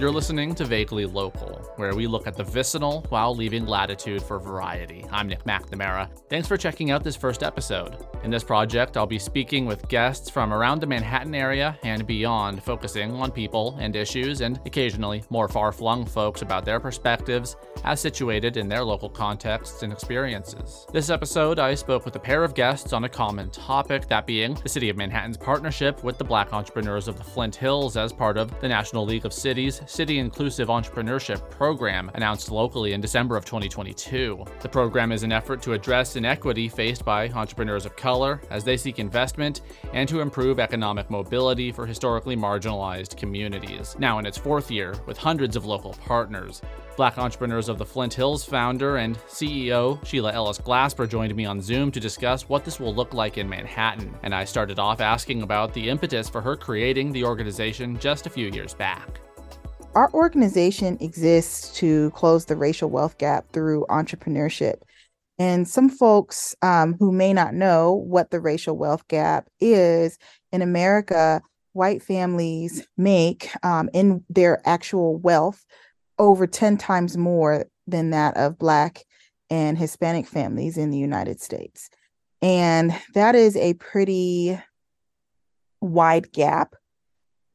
You're listening to Vaguely Local, where we look at the vicinal while leaving latitude for variety. I'm Nick McNamara. Thanks for checking out this first episode. In this project, I'll be speaking with guests from around the Manhattan area and beyond, focusing on people and issues, and occasionally more far flung folks about their perspectives as situated in their local contexts and experiences. This episode, I spoke with a pair of guests on a common topic, that being the City of Manhattan's partnership with the Black entrepreneurs of the Flint Hills as part of the National League of Cities City Inclusive Entrepreneurship Program, announced locally in December of 2022. The program is an effort to address inequity faced by entrepreneurs of color as they seek investment and to improve economic mobility for historically marginalized communities. Now in its fourth year, with hundreds of local partners. Black Entrepreneurs of the Flint Hills founder and CEO Sheila Ellis Glasper joined me on Zoom to discuss what this will look like in Manhattan, and I started off asking about the impetus for her creating the organization just a few years back. Our organization exists to close the racial wealth gap through entrepreneurship. And some folks um, who may not know what the racial wealth gap is in America, white families make um, in their actual wealth over 10 times more than that of Black and Hispanic families in the United States. And that is a pretty wide gap.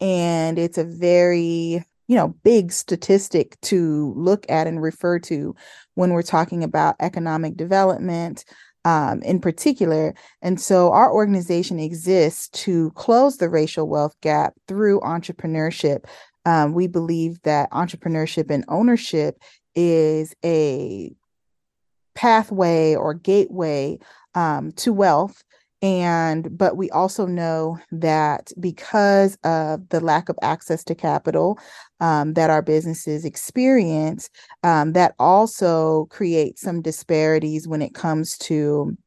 And it's a very you know big statistic to look at and refer to when we're talking about economic development um, in particular and so our organization exists to close the racial wealth gap through entrepreneurship um, we believe that entrepreneurship and ownership is a pathway or gateway um, to wealth. And but we also know that because of the lack of access to capital um, that our businesses experience um, that also creates some disparities when it comes to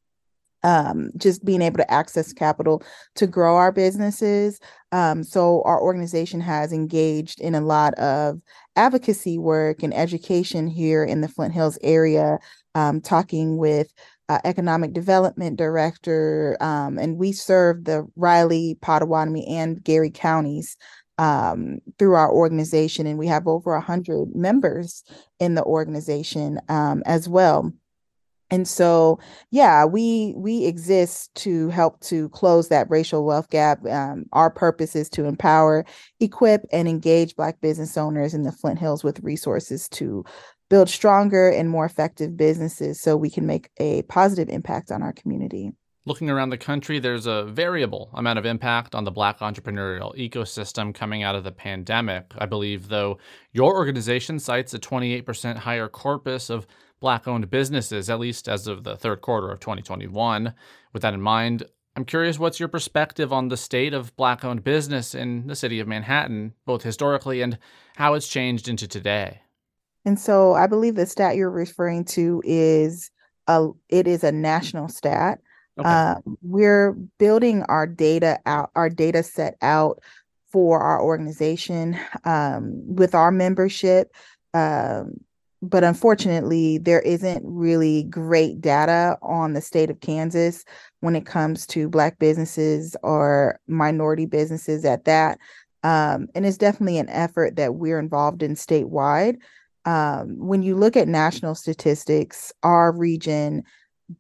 um, just being able to access capital to grow our businesses. Um, so our organization has engaged in a lot of advocacy work and education here in the Flint Hills area, um, talking with uh, economic development director, um, and we serve the Riley, Pottawatomie, and Geary counties um, through our organization, and we have over a hundred members in the organization um, as well. And so, yeah, we we exist to help to close that racial wealth gap. Um, our purpose is to empower, equip, and engage Black business owners in the Flint Hills with resources to build stronger and more effective businesses so we can make a positive impact on our community. Looking around the country, there's a variable amount of impact on the Black entrepreneurial ecosystem coming out of the pandemic. I believe, though, your organization cites a 28% higher corpus of Black owned businesses, at least as of the third quarter of 2021. With that in mind, I'm curious what's your perspective on the state of Black owned business in the city of Manhattan, both historically and how it's changed into today? And so I believe the stat you're referring to is a it is a national stat. Okay. Uh, we're building our data out, our data set out for our organization um, with our membership. Um, but unfortunately, there isn't really great data on the state of Kansas when it comes to Black businesses or minority businesses at that. Um, and it's definitely an effort that we're involved in statewide um, when you look at national statistics, our region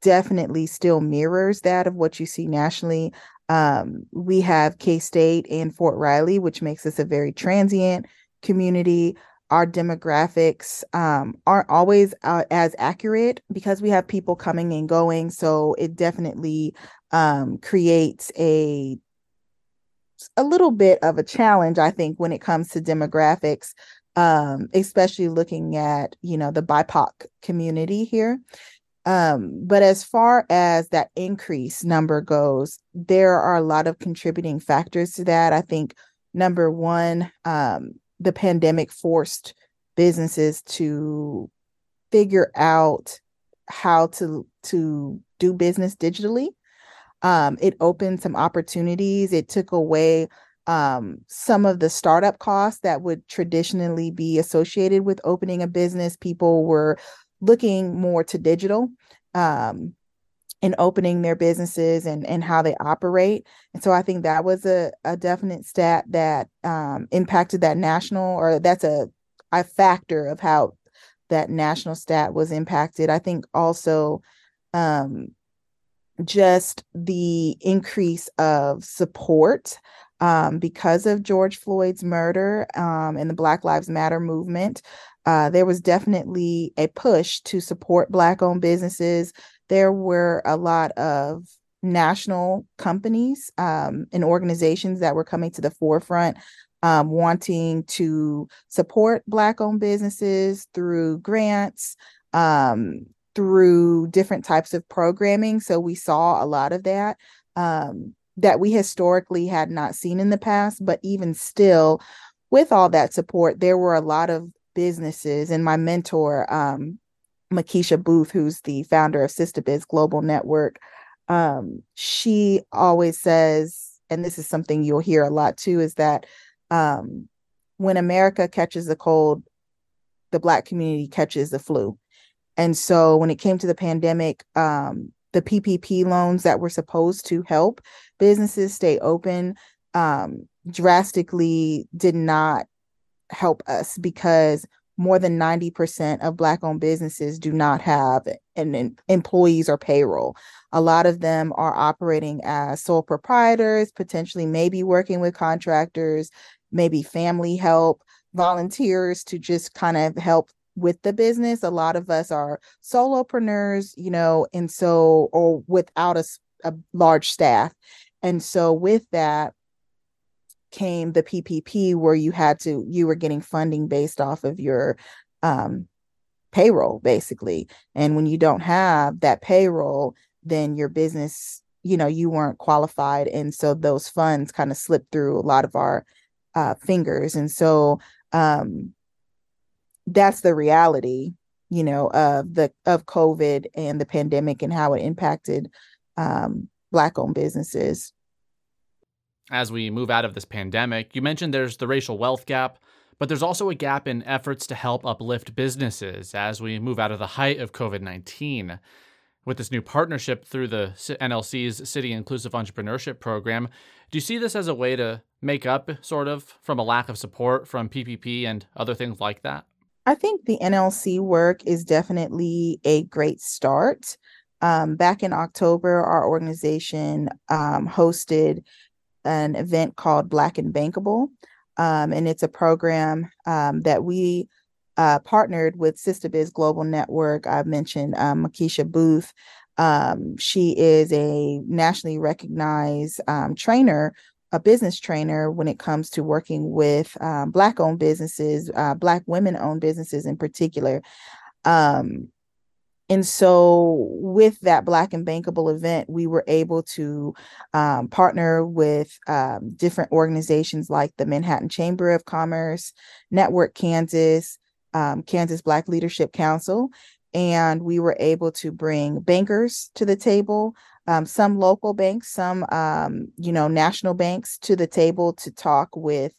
definitely still mirrors that of what you see nationally. Um, we have K State and Fort Riley, which makes us a very transient community. Our demographics um, aren't always uh, as accurate because we have people coming and going. So it definitely um, creates a a little bit of a challenge, I think, when it comes to demographics um, especially looking at you know the BIPOC community here. Um, but as far as that increase number goes, there are a lot of contributing factors to that. I think number one, um, the pandemic forced businesses to figure out how to to do business digitally. Um, it opened some opportunities. It took away um, some of the startup costs that would traditionally be associated with opening a business. People were looking more to digital. Um, in opening their businesses and and how they operate and so i think that was a, a definite stat that um, impacted that national or that's a, a factor of how that national stat was impacted i think also um, just the increase of support um, because of George Floyd's murder um, and the Black Lives Matter movement. Uh, there was definitely a push to support Black owned businesses. There were a lot of national companies um, and organizations that were coming to the forefront um, wanting to support Black owned businesses through grants, um, through different types of programming. So we saw a lot of that um, that we historically had not seen in the past. But even still, with all that support, there were a lot of businesses. And my mentor, um, Makisha Boothe, who's the founder of SistaBiz Global Network, um, she always says, and this is something you'll hear a lot too, is that um, when America catches a cold, the Black community catches the flu. And so when it came to the pandemic, um, the PPP loans that were supposed to help businesses stay open um, drastically did not help us because more than 90% of black owned businesses do not have an, an, employees or payroll a lot of them are operating as sole proprietors potentially maybe working with contractors maybe family help volunteers to just kind of help with the business. A lot of us are solopreneurs, you know, and so, or without a, a large staff. And so, with that, came the PPP where you had to you were getting funding based off of your um payroll basically. And when you don't have that payroll then your business you know you weren't qualified. And so those funds kind of slipped through a lot of our uh fingers. And so um that's the reality you know of the of covid and the pandemic and how it impacted um, black owned businesses as we move out of this pandemic you mentioned there's the racial wealth gap but there's also a gap in efforts to help uplift businesses as we move out of the height of covid-19 with this new partnership through the NLC's City Inclusive Entrepreneurship Program. Do you see this as a way to make up, sort of, from a lack of support from PPP and other things like that? I think the NLC work is definitely a great start. Um, back in October, our organization um, hosted an event called Black and Bankable. Um, and it's a program um, that we uh, partnered with SistaBiz Global Network. I mentioned um, Makisha Boothe. Um, she is a nationally recognized trainer a business trainer when it comes to working with um, Black owned businesses, uh, Black women owned businesses in particular. Um, and so, with that Black and Bankable event, we were able to um, partner with um, different organizations like the Manhattan Chamber of Commerce, Network Kansas, um, Kansas Black Leadership Council, and we were able to bring bankers to the table um, some local banks, some um, you know national banks to the table to talk with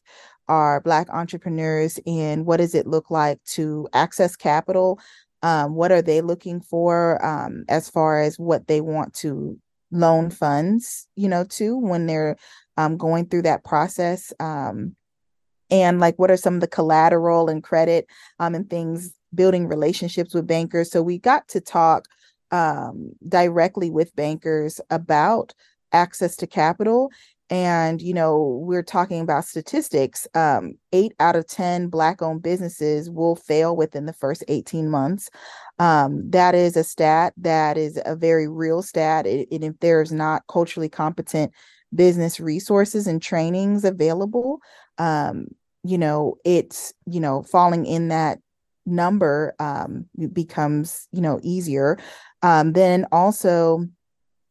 our Black entrepreneurs and what does it look like to access capital? Um, what are they looking for um, as far as what they want to loan funds, you know, to when they're um, going through that process? Um, and like, what are some of the collateral and credit and things? Building relationships with bankers. So we got to talk um, directly with bankers about access to capital and you know we're talking about statistics um, eight out of ten black owned businesses will fail within the first 18 months. Um, that is a stat that is a very real stat. It, if there's not culturally competent business resources and trainings available um, you know it's you know falling in that number um, becomes you know easier. Um, then also,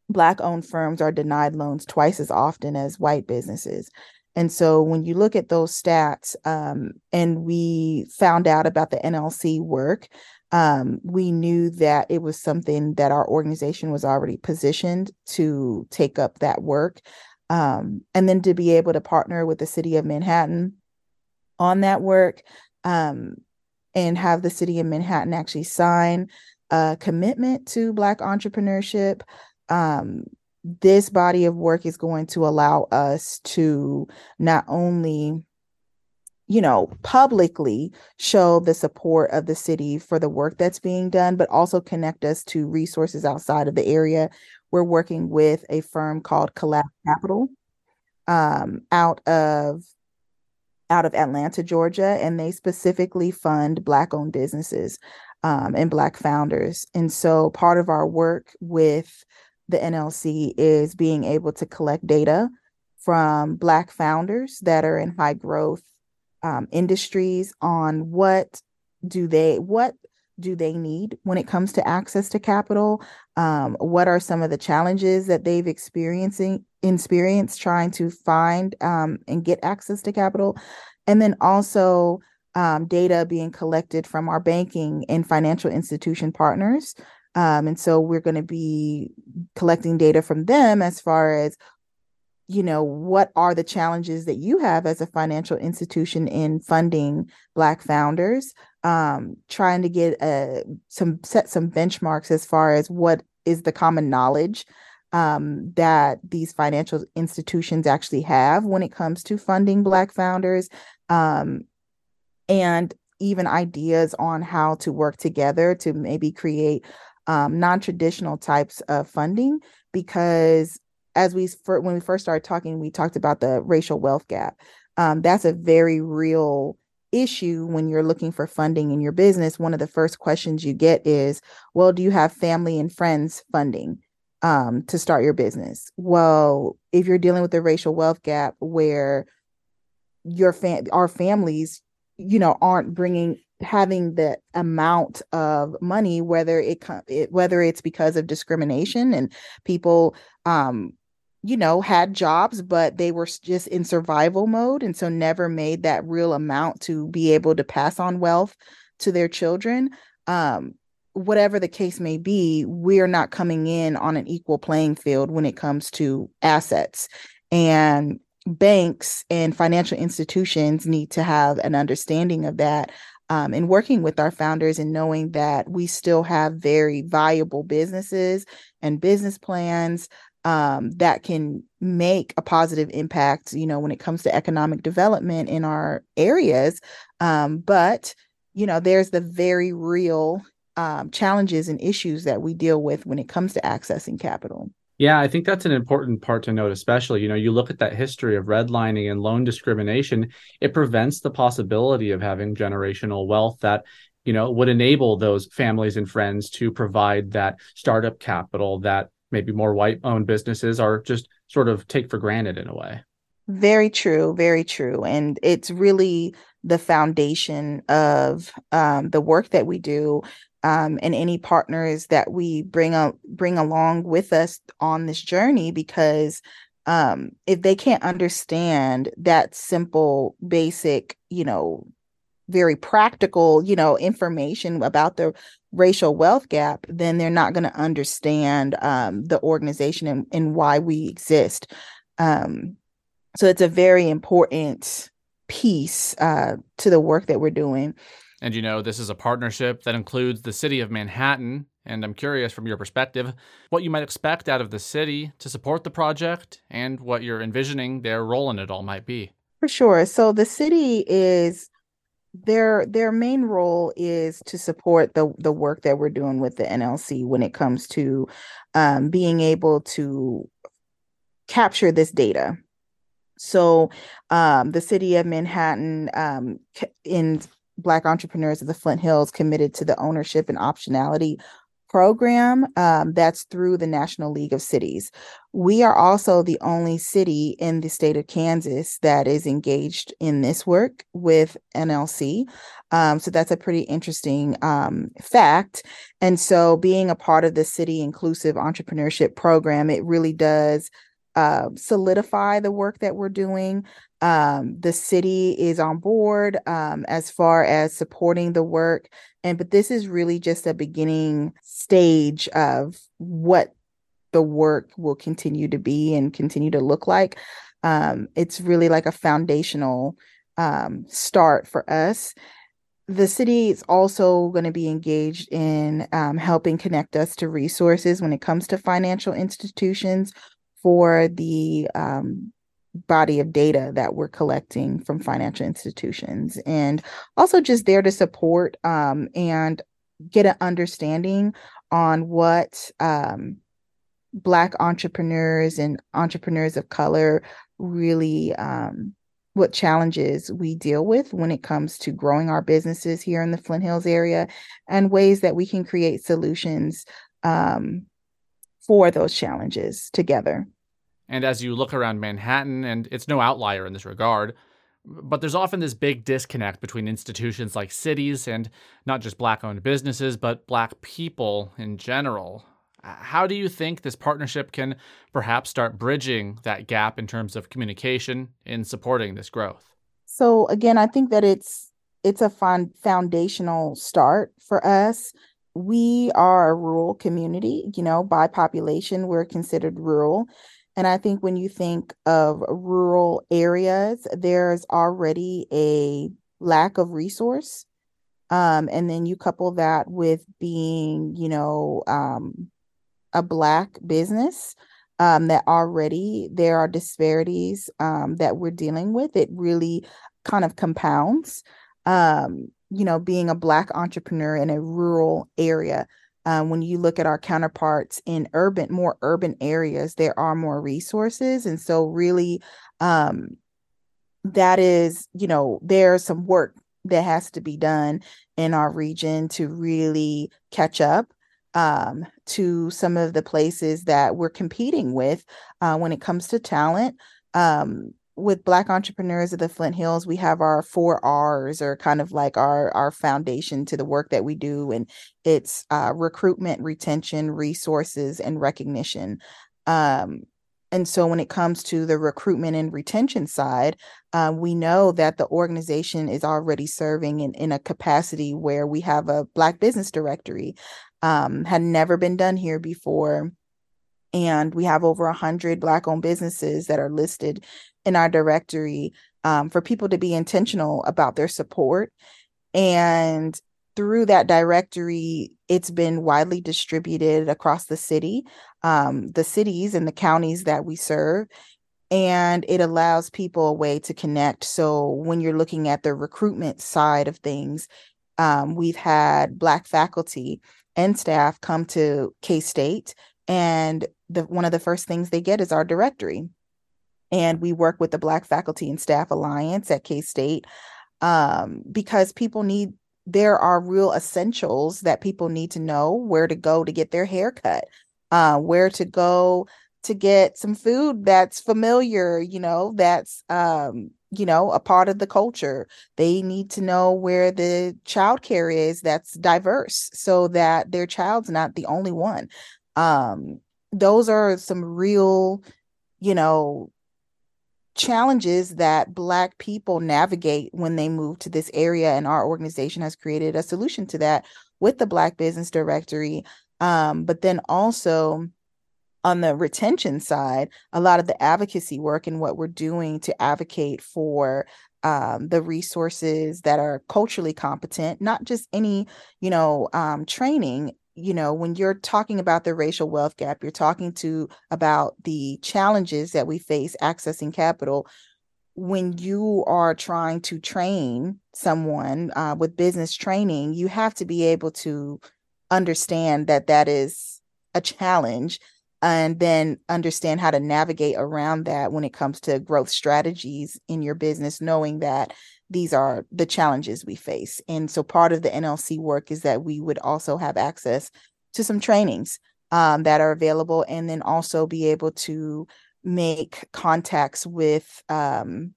Black owned firms are denied loans twice as often as white businesses. And so when you look at those stats, um, and we found out about the NLC work, um, we knew that it was something that our organization was already positioned to take up that work. Um, and then to be able to partner with the city of Manhattan on that work um, and have the city of Manhattan actually sign a commitment to Black entrepreneurship um, this body of work is going to allow us to not only you know publicly show the support of the city for the work that's being done but also connect us to resources outside of the area. We're working with a firm called collab capital um, out of out of atlanta georgia and they specifically fund black owned businesses um, and black founders. And so part of our work with the NLC is being able to collect data from Black founders that are in high growth um, industries on what do they what do they need when it comes to access to capital? Um, what are some of the challenges that they've experiencing experienced trying to find um, and get access to capital? And then also um, data being collected from our banking and financial institution partners um, and so we're going to be collecting data from them as far as, you know, what are the challenges that you have as a financial institution in funding Black founders, um, trying to get uh, some set some benchmarks as far as what is the common knowledge um, that these financial institutions actually have when it comes to funding Black founders. Um, and even ideas on how to work together to maybe create um, non-traditional types of funding because as we for, when we first started talking we talked about the racial wealth gap. Um, that's a very real issue when you're looking for funding in your business. One of the first questions you get is well do you have family and friends funding um, to start your business? Well if you're dealing with the racial wealth gap where your fam our families you know aren't bringing having the amount of money whether it, it whether it's because of discrimination and people um you know had jobs but they were just in survival mode and so never made that real amount to be able to pass on wealth to their children um whatever the case may be we're not coming in on an equal playing field when it comes to assets. And banks and financial institutions need to have an understanding of that um, and working with our founders and knowing that we still have very viable businesses and business plans um, that can make a positive impact, you know, when it comes to economic development in our areas. Um, but, you know, there's the very real um, challenges and issues that we deal with when it comes to accessing capital. Yeah, I think that's an important part to note, especially. You know, you look at that history of redlining and loan discrimination, it prevents the possibility of having generational wealth that, you know, would enable those families and friends to provide that startup capital that maybe more white owned businesses are just sort of take for granted in a way. Very true, very true. And it's really the foundation of um, the work that we do um, and any partners that we bring a, bring along with us on this journey because um, if they can't understand that simple basic you know very practical you know information about the racial wealth gap then they're not going to understand um, the organization and, and why we exist. Um, so it's a very important piece uh, to the work that we're doing and you know, this is a partnership that includes the city of Manhattan. And I'm curious from your perspective what you might expect out of the city to support the project and what you're envisioning their role in it all might be. For sure. So the city is their their main role is to support the the work that we're doing with the NLC when it comes to um, being able to capture this data. So um, the city of Manhattan um, in Black entrepreneurs of the Flint Hills committed to the ownership and optionality program um, that's through the National League of Cities. We are also the only city in the state of Kansas that is engaged in this work with NLC. Um, so that's a pretty interesting um, fact. And so, being a part of the city inclusive entrepreneurship program, it really does uh, solidify the work that we're doing. Um, the city is on board um, as far as supporting the work. And but this is really just a beginning stage of what the work will continue to be and continue to look like. Um, it's really like a foundational um, start for us. the city is also going to be engaged in um, helping connect us to resources when it comes to financial institutions for the um, body of data that we're collecting from financial institutions and also just there to support um, and get an understanding on what um, black entrepreneurs and entrepreneurs of color really um, what challenges we deal with when it comes to growing our businesses here in the Flint Hills area and ways that we can create solutions um, for those challenges together. And as you look around Manhattan, and it's no outlier in this regard, but there's often this big disconnect between institutions like cities and not just Black owned businesses, but Black people in general. How do you think this partnership can perhaps start bridging that gap in terms of communication in supporting this growth? So again, I think that it's it's a fun foundational start for us. We are a rural community, you know, by population, we're considered rural. And I think when you think of rural areas, there's already a lack of resource. Um, and then you couple that with being, you know, um, a Black business, um, that already there are disparities um, that we're dealing with. It really kind of compounds. Um, you know, being a Black entrepreneur in a rural area um, when you look at our counterparts in urban, more urban areas, there are more resources. And so, really, um, that is, you know, there's some work that has to be done in our region to really catch up um, to some of the places that we're competing with uh, when it comes to talent. Um, with black entrepreneurs of the flint hills we have our four r's or kind of like our our foundation to the work that we do and it's uh, recruitment retention resources and recognition. Um, and so when it comes to the recruitment and retention side uh, we know that the organization is already serving in, in a capacity where we have a black business directory um, had never been done here before. And we have over 100 black owned businesses that are listed in our directory um, for people to be intentional about their support. And through that directory it's been widely distributed across the city um, the cities and the counties that we serve. And it allows people a way to connect. So when you're looking at the recruitment side of things um, we've had black faculty and staff come to k-state. And the one of the first things they get is our directory and we work with the black faculty and staff alliance at k-state um, because people need there are real essentials that people need to know where to go to get their hair cut uh, where to go to get some food that's familiar you know that's um, you know a part of the culture. They need to know where the childcare is that's diverse so that their child's not the only one. Um, those are some real you know challenges that black people navigate when they move to this area and our organization has created a solution to that with the black business directory um, but then also on the retention side a lot of the advocacy work and what we're doing to advocate for um, the resources that are culturally competent not just any you know um, training you know when you're talking about the racial wealth gap you're talking to about the challenges that we face accessing capital. When you are trying to train someone uh, with business training you have to be able to understand that that is a challenge and then understand how to navigate around that when it comes to growth strategies in your business knowing that these are the challenges we face. And so part of the NLC work is that we would also have access to some trainings um, that are available and then also be able to make contacts with um,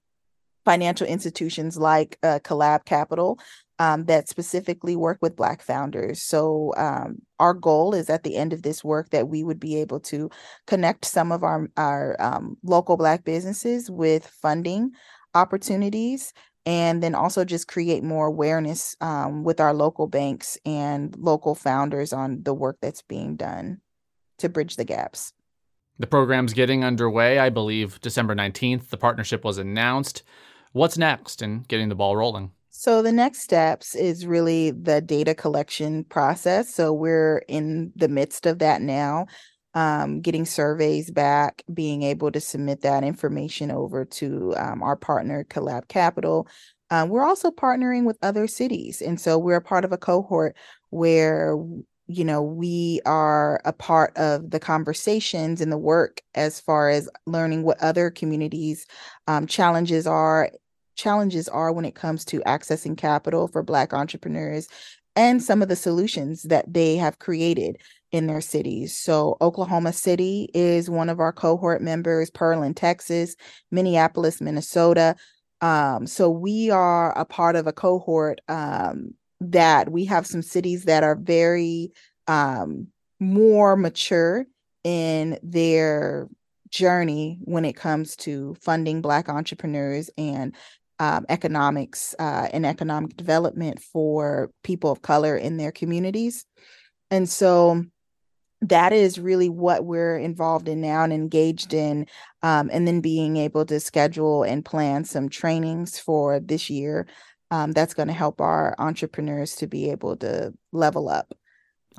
financial institutions like uh, Collab Capital um, that specifically work with Black founders. So, um, our goal is at the end of this work that we would be able to connect some of our, our um, local Black businesses with funding opportunities and then also just create more awareness um, with our local banks and local founders on the work that's being done to bridge the gaps. The program's getting underway. I believe December 19th, the partnership was announced. What's next in getting the ball rolling? So the next steps is really the data collection process. So we're in the midst of that now, um, getting surveys back, being able to submit that information over to um, our partner, Collab Capital. Um, we're also partnering with other cities. And so we're a part of a cohort where you know we are a part of the conversations and the work as far as learning what other communities um, challenges are challenges are when it comes to accessing capital for black entrepreneurs and some of the solutions that they have created in their cities. So, Oklahoma City is one of our cohort members, Pearland, Texas, Minneapolis, Minnesota. Um, so, we are a part of a cohort um, that we have some cities that are very um, more mature in their journey when it comes to funding Black entrepreneurs and um, economics uh, and economic development for people of color in their communities. And so that is really what we're involved in now and engaged in. Um, and then being able to schedule and plan some trainings for this year um, that's going to help our entrepreneurs to be able to level up.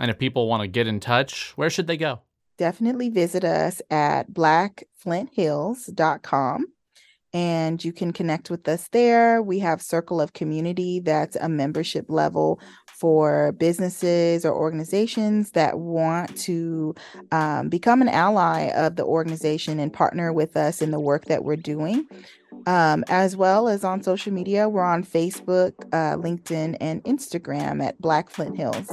And if people want to get in touch, where should they go? Definitely visit us at blackflinthills.com and you can connect with us there. We have Circle of Community, that's a membership level for businesses or organizations that want to um, become an ally of the organization and partner with us in the work that we're doing. Um, as well as on social media, we're on Facebook, uh, LinkedIn, and Instagram at Black Flint Hills.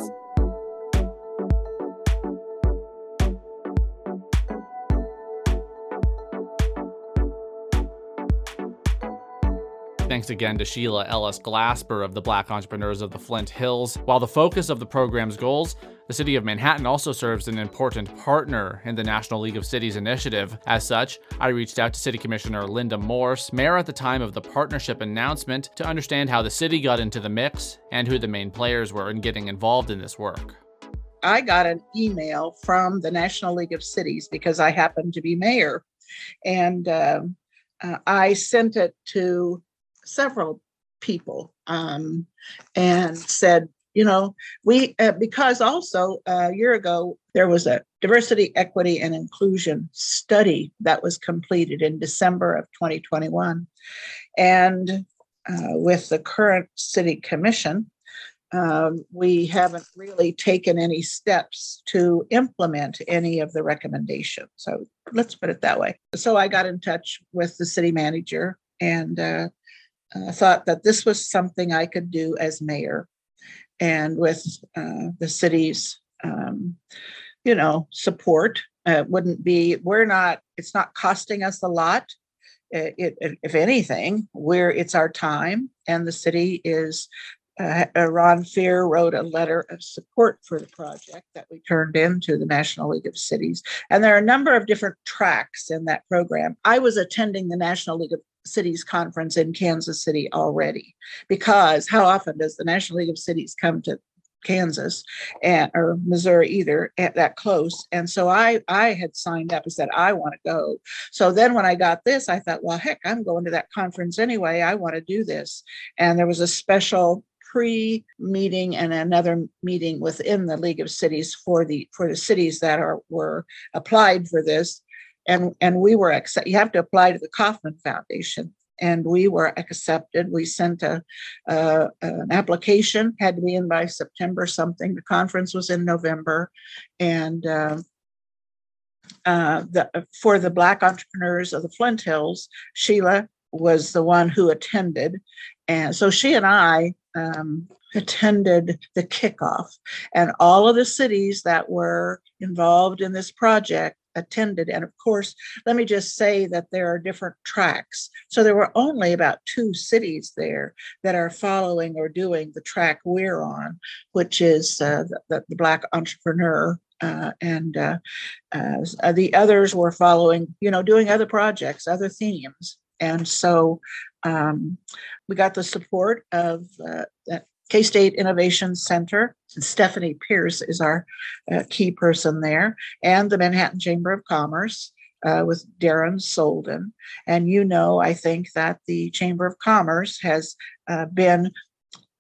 Thanks again to Sheila Ellis Glasper of the Black Entrepreneurs of the Flint Hills. While the focus of the program's goals, the City of Manhattan also serves an important partner in the National League of Cities initiative. As such, I reached out to City Commissioner Linda Morse, mayor at the time of the partnership announcement, to understand how the city got into the mix and who the main players were in getting involved in this work. I got an email from the National League of Cities because I happen to be mayor. And uh, uh, I sent it to several people um, and said, you know, we, uh, because also a year ago, there was a diversity, equity, and inclusion study that was completed in December of 2021. And uh, with the current city commission, um, we haven't really taken any steps to implement any of the recommendations. So let's put it that way. So I got in touch with the city manager and uh, uh, thought that this was something I could do as mayor and with uh, the city's, um, you know, support. Uh, wouldn't be, we're not, it's not costing us a lot. It, it, if anything, we're, it's our time and the city is uh, Ron Fehr wrote a letter of support for the project that we turned into the National League of Cities. And there are a number of different tracks in that program. I was attending the National League of Cities Conference in Kansas City already, because how often does the National League of Cities come to Kansas and or Missouri either at that close. And so I I had signed up and said I want to go. So then when I got this, I thought, well, heck, I'm going to that conference anyway. I want to do this. And there was a special pre-meeting and another meeting within the League of Cities for the for the cities that are were applied for this and and we were accept. You have to apply to the Kauffman Foundation, and we were accepted. We sent a, uh, an application, had to be in by September something. The conference was in November, and uh, uh, the, for the Black entrepreneurs of the Flint Hills, Sheila was the one who attended, and so she and I um, attended the kickoff, and all of the cities that were involved in this project attended. And of course, let me just say that there are different tracks. So there were only about two cities there that are following or doing the track we're on, which is uh, the, the, Black entrepreneur. Uh, and uh, uh, the others were following, you know, doing other projects, other themes. And so um, we got the support of uh, that K State Innovation Center. Stephanie Pierce is our uh, key person there, and the Manhattan Chamber of Commerce. Uh, with Darren Solden. And you know, I think that the Chamber of Commerce has uh, been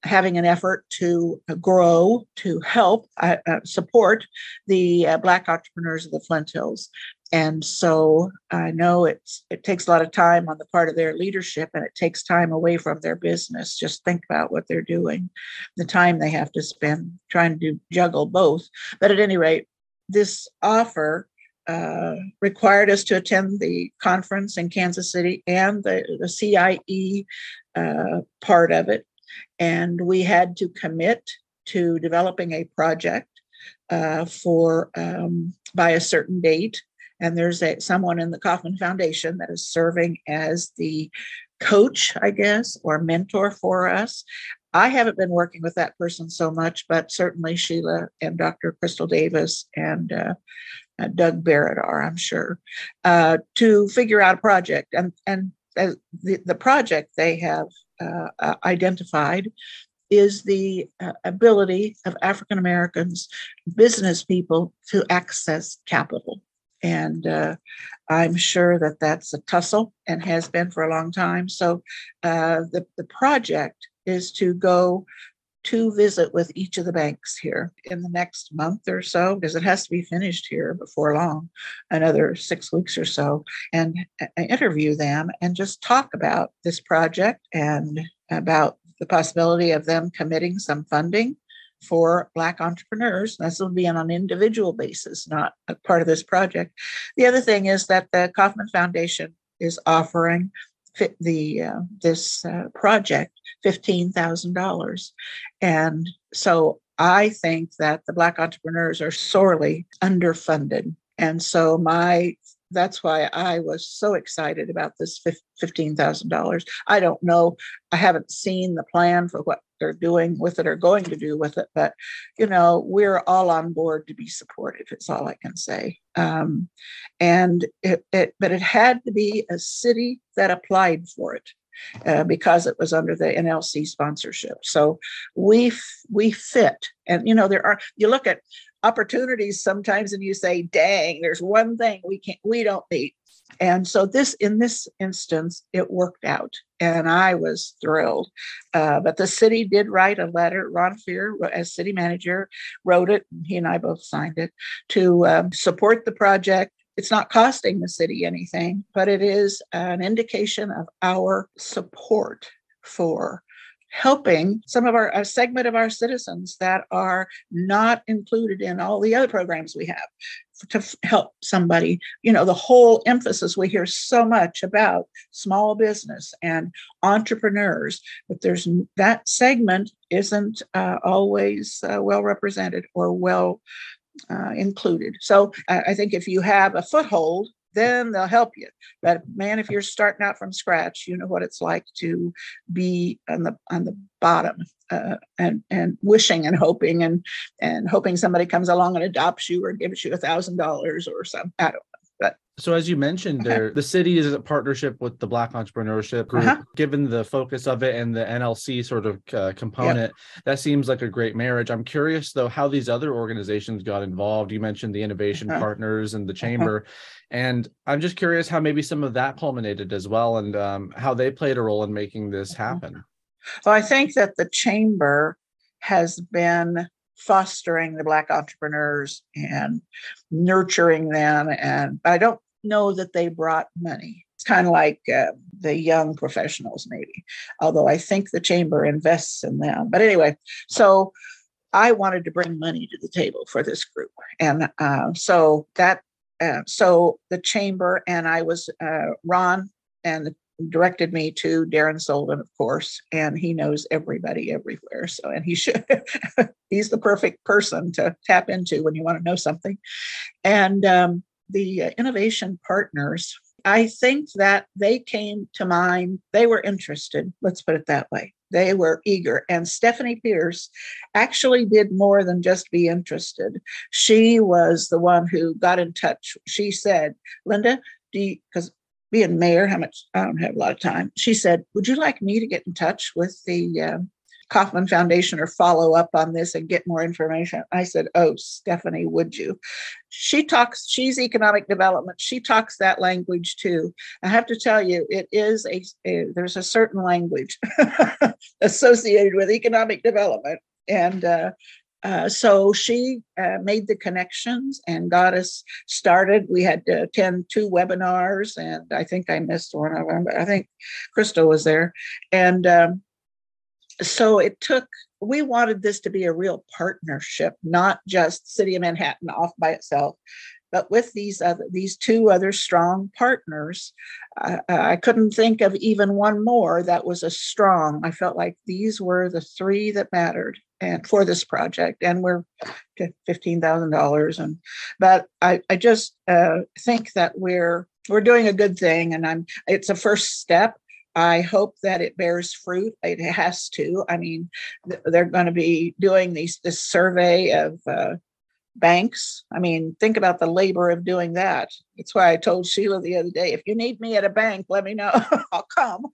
having an effort to grow, to help uh, uh, support the uh, Black entrepreneurs of the Flint Hills. And so I know it's it takes a lot of time on the part of their leadership and it takes time away from their business. Just think about what they're doing, the time they have to spend trying to juggle both. But at any rate, this offer uh, required us to attend the conference in Kansas City and the, the CIE uh, part of it. And we had to commit to developing a project uh, for um, by a certain date. And there's a, someone in the Kauffman Foundation that is serving as the coach, I guess, or mentor for us. I haven't been working with that person so much, but certainly Sheila and Dr. Crystal Davis and uh, uh, Doug Barrett are, I'm sure, uh, to figure out a project. And, and uh, the, the project they have uh, uh, identified is the ability of African Americans, business people, to access capital. And uh, I'm sure that that's a tussle and has been for a long time. So uh, the, the project is to go to visit with each of the banks here in the next month or so, because it has to be finished here before long, another six weeks or so, and uh, interview them and just talk about this project and about the possibility of them committing some funding for Black entrepreneurs. This will be on an individual basis, not a part of this project. The other thing is that the Kauffman Foundation is offering the uh, this uh, project $15,000. And so I think that the Black entrepreneurs are sorely underfunded. And so my that's why I was so excited about this $15,000. I don't know, I haven't seen the plan for what they're doing with it or going to do with it, but you know, we're all on board to be supportive. It's all I can say. Um, and it, it, but it had to be a city that applied for it uh, because it was under the NLC sponsorship. So we we fit, and you know there are. You look at opportunities sometimes, and you say, "Dang, there's one thing we can't, we don't meet." And so this, in this instance, it worked out, and I was thrilled. Uh, but the city did write a letter. Ron Fehr, as city manager, wrote it. He and I both signed it to um, support the project it's not costing the city anything, but it is an indication of our support for helping some of our a segment of our citizens that are not included in all the other programs we have to help somebody you know the whole emphasis we hear so much about small business and entrepreneurs but there's that segment isn't uh, always uh, well represented or well uh, included. So uh, I think if you have a foothold, then they'll help you. But man, if you're starting out from scratch, you know what it's like to be on the on the bottom uh, and and wishing and hoping and and hoping somebody comes along and adopts you or gives you a thousand dollars or something. I don't so as you mentioned there, the city is a partnership with the Black Entrepreneurship Group. Uh-huh. Given the focus of it and the NLC sort of uh, component, yep. that seems like a great marriage. I'm curious though how these other organizations got involved. You mentioned the Innovation uh-huh. Partners and the uh-huh. Chamber, uh-huh. and I'm just curious how maybe some of that culminated as well, and um, how they played a role in making this uh-huh. happen. Well, I think that the Chamber has been fostering the black entrepreneurs and nurturing them and i don't know that they brought money. It's kind of like uh, the young professionals, maybe, although I think the chamber invests in them. But anyway, so I wanted to bring money to the table for this group. And uh, so that, uh, so the chamber and I was, uh, Ron and directed me to Darren Solden, of course, and he knows everybody everywhere. So, and he should, he's the perfect person to tap into when you want to know something. And um, the innovation partners, I think that they came to mind. They were interested, let's put it that way. They were eager. And Stephanie Pierce actually did more than just be interested. She was the one who got in touch. She said, Linda, do you, because being mayor, how much, I don't have a lot of time. She said, Would you like me to get in touch with the uh, Kauffman Foundation or follow up on this and get more information. I said, Oh, Stephanie, would you? She talks, she's economic development. She talks that language too. I have to tell you, it is a, a there's a certain language associated with economic development. And uh, uh, so she uh, made the connections and got us started. We had to attend two webinars, and I think I missed one of them, but I think Crystal was there. And um, so it took, we wanted this to be a real partnership, not just City of Manhattan off by itself. But with these other, these two other strong partners, uh, I couldn't think of even one more that was a strong. I felt like these were the three that mattered and for this project and we're $15000 and but i, I just uh, think that we're we're doing a good thing and i'm it's a first step i hope that it bears fruit it has to i mean they're going to be doing these this survey of uh, banks. I mean, think about the labor of doing that. That's why I told Sheila the other day if you need me at a bank, let me know. I'll come.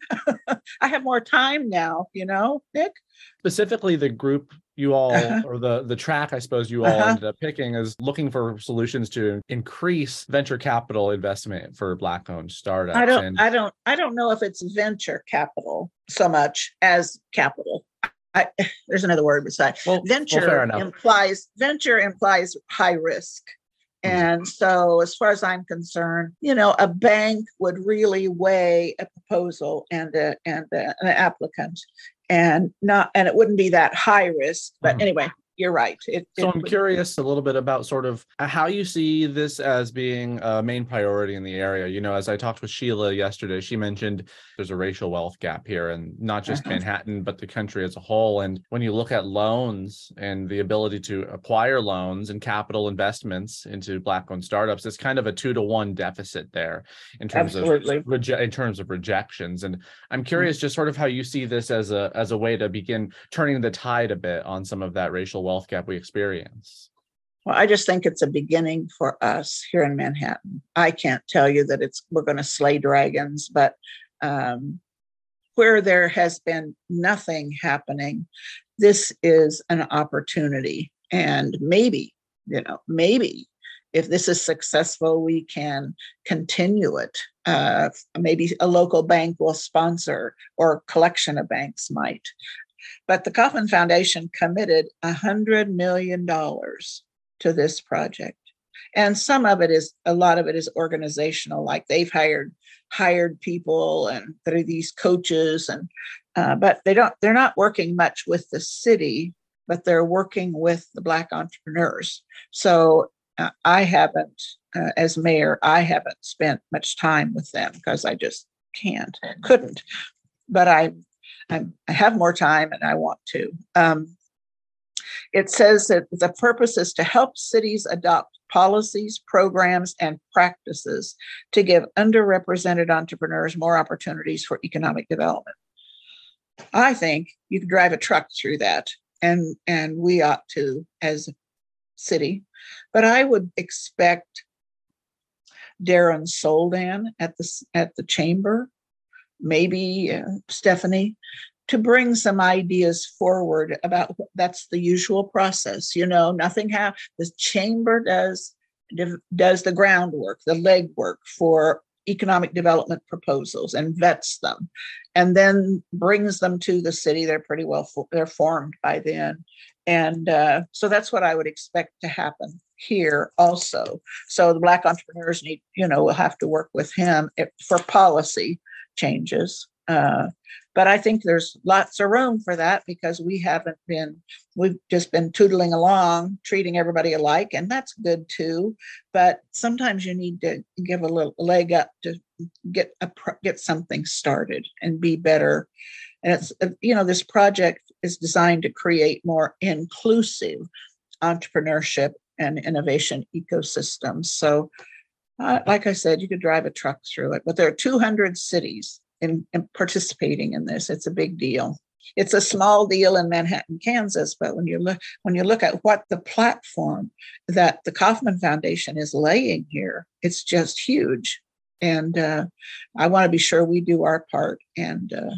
I have more time now, you know, Nick? Specifically, the group you all uh-huh. or the the track i suppose you all uh-huh. ended up picking is looking for solutions to increase venture capital investment for black owned startups i don't and- i don't i don't know if it's venture capital so much as capital I, there's another word besides well, venture well, implies venture implies high risk. Hmm. And so, as far as I'm concerned, you know, a bank would really weigh a proposal and a, and a, an applicant, and not and it wouldn't be that high risk. But mm-hmm. anyway, you're right. It, so it, I'm curious a little bit about sort of uh, how you see this as being a main priority in the area. You know, as I talked with Sheila yesterday, she mentioned there's a racial wealth gap here, and not just uh-huh. Manhattan, but the country as a whole. And when you look at loans and the ability to acquire loans and capital investments into black-owned startups, it's kind of a two to one deficit there in terms Absolutely. of reje- in terms of rejections. And I'm mm. curious, mm-hmm. just sort of how you see this as a as a way to begin turning the tide a bit on some of that racial wealth gap we experience? Well, I just think it's a beginning for us here in Manhattan. I can't tell you that it's we're going to slay dragons, but um, where there has been nothing happening, this is an opportunity. And maybe, you know, maybe if this is successful, we can continue it. Uh, maybe a local bank will sponsor, or collection of banks might. But the Kauffman Foundation committed $100 million to this project. And some of it is, a lot of it is organizational, like they've hired hired people and through these coaches and uh, but they don't they're not working much with the city but they're working with the black entrepreneurs so uh, i haven't uh, as mayor i haven't spent much time with them because i just can't couldn't but i I'm, i have more time and I want to. Um, it says that the purpose is to help cities adopt policies, programs, and practices to give underrepresented entrepreneurs more opportunities for economic development. I think you could drive a truck through that, and and we ought to as a city. But I would expect Darren Soldan at the at the chamber maybe uh, Stephanie, to bring some ideas forward about that's the usual process. You know, nothing happens. The chamber does does the groundwork, the legwork for economic development proposals and vets them and then brings them to the city they're pretty well they're formed by then and uh, so that's what i would expect to happen here also so the black entrepreneurs need you know will have to work with him for policy changes. Uh, but I think there's lots of room for that because we haven't been, we've just been tootling along, treating everybody alike, and that's good too. But sometimes you need to give a little leg up to get a get something started and be better. And it's uh, you know this project is designed to create more inclusive entrepreneurship and innovation ecosystems. So uh, like I said, you could drive a truck through it, but there are 200 cities in, in, participating in this. It's a big deal. It's a small deal in Manhattan, Kansas, but when you look when you look at what the platform that the Kauffman Foundation is laying here, it's just huge. And uh, I want to be sure we do our part and uh,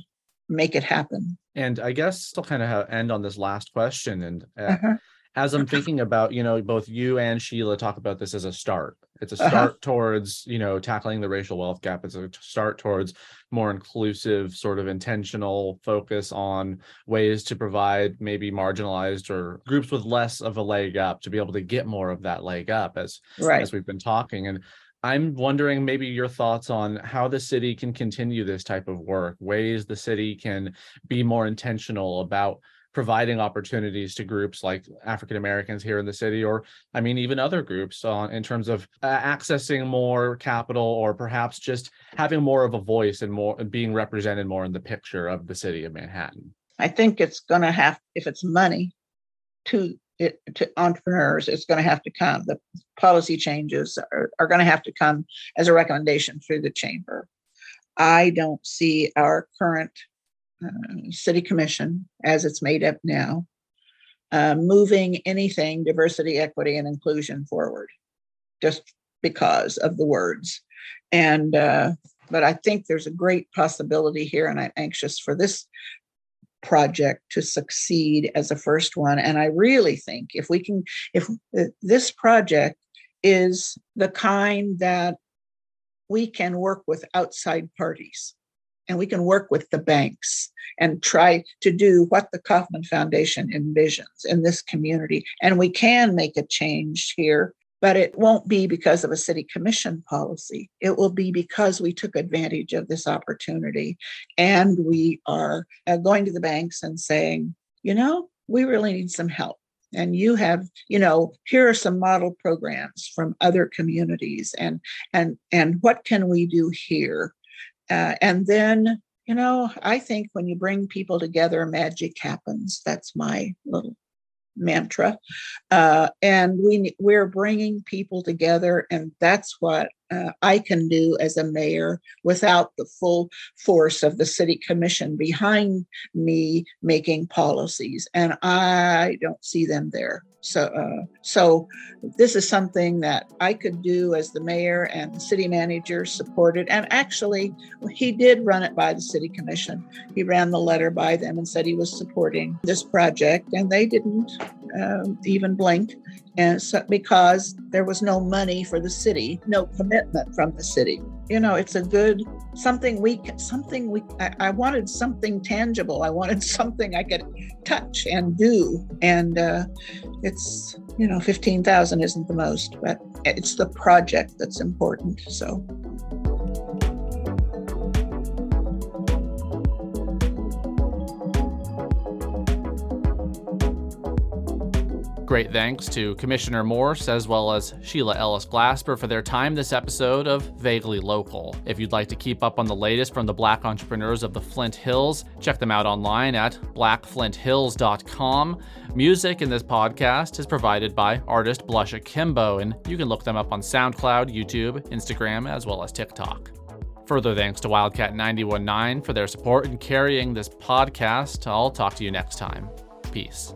make it happen. And I guess I'll kind of end on this last question. And uh, Uh-huh. As I'm thinking about, you know, both you and Sheila talk about this as a start. It's a Uh-huh. start towards, you know, tackling the racial wealth gap. It's a start towards more inclusive, sort of intentional focus on ways to provide maybe marginalized or groups with less of a leg up to be able to get more of that leg up as Right. as we've been talking. And I'm wondering maybe your thoughts on how the city can continue this type of work, ways the city can be more intentional about providing opportunities to groups like African Americans here in the city, or I mean, even other groups on in terms of uh, accessing more capital, or perhaps just having more of a voice and more being represented more in the picture of the city of Manhattan. I think it's going to have, if it's money to it, to entrepreneurs, it's going to have to come. The policy changes are, are going to have to come as a recommendation through the chamber. I don't see our current uh, city commission as it's made up now uh, moving anything diversity, equity, and inclusion forward, just because of the words. And uh, but I think there's a great possibility here, and I'm anxious for this project to succeed as a first one. And I really think if we can, if uh, this project is the kind that we can work with outside parties and we can work with the banks and try to do what the Kauffman Foundation envisions in this community. And we can make a change here, but it won't be because of a city commission policy. It will be because we took advantage of this opportunity and we are uh, going to the banks and saying, you know, we really need some help. And you have, you know, here are some model programs from other communities, and and and what can we do here? Uh, and then, you know, I think when you bring people together, magic happens. That's my little mantra. Uh, and we we're bringing people together, and that's what uh, I can do as a mayor without the full force of the city commission behind me making policies, and I don't see them there. So, uh, so this is something that I could do as the mayor and the city manager supported. And actually, he did run it by the city commission. He ran the letter by them and said he was supporting this project, and they didn't um, even blink. And so, because there was no money for the city, no commitment from the city. You know, it's a good something we something we. I, I wanted something tangible. I wanted something I could touch and do. And uh, it's you know, fifteen thousand isn't the most, but it's the project that's important. So. Great thanks to Commissioner Morse as well as Sheila Ellis Glasper for their time this episode of Vaguely Local. If you'd like to keep up on the latest from the black entrepreneurs of the Flint Hills, check them out online at blackflinthills.com. Music in this podcast is provided by artist Blush Akimbo, and you can look them up on SoundCloud, YouTube, Instagram, as well as TikTok. Further thanks to Wildcat 919 for their support in carrying this podcast. I'll talk to you next time. Peace.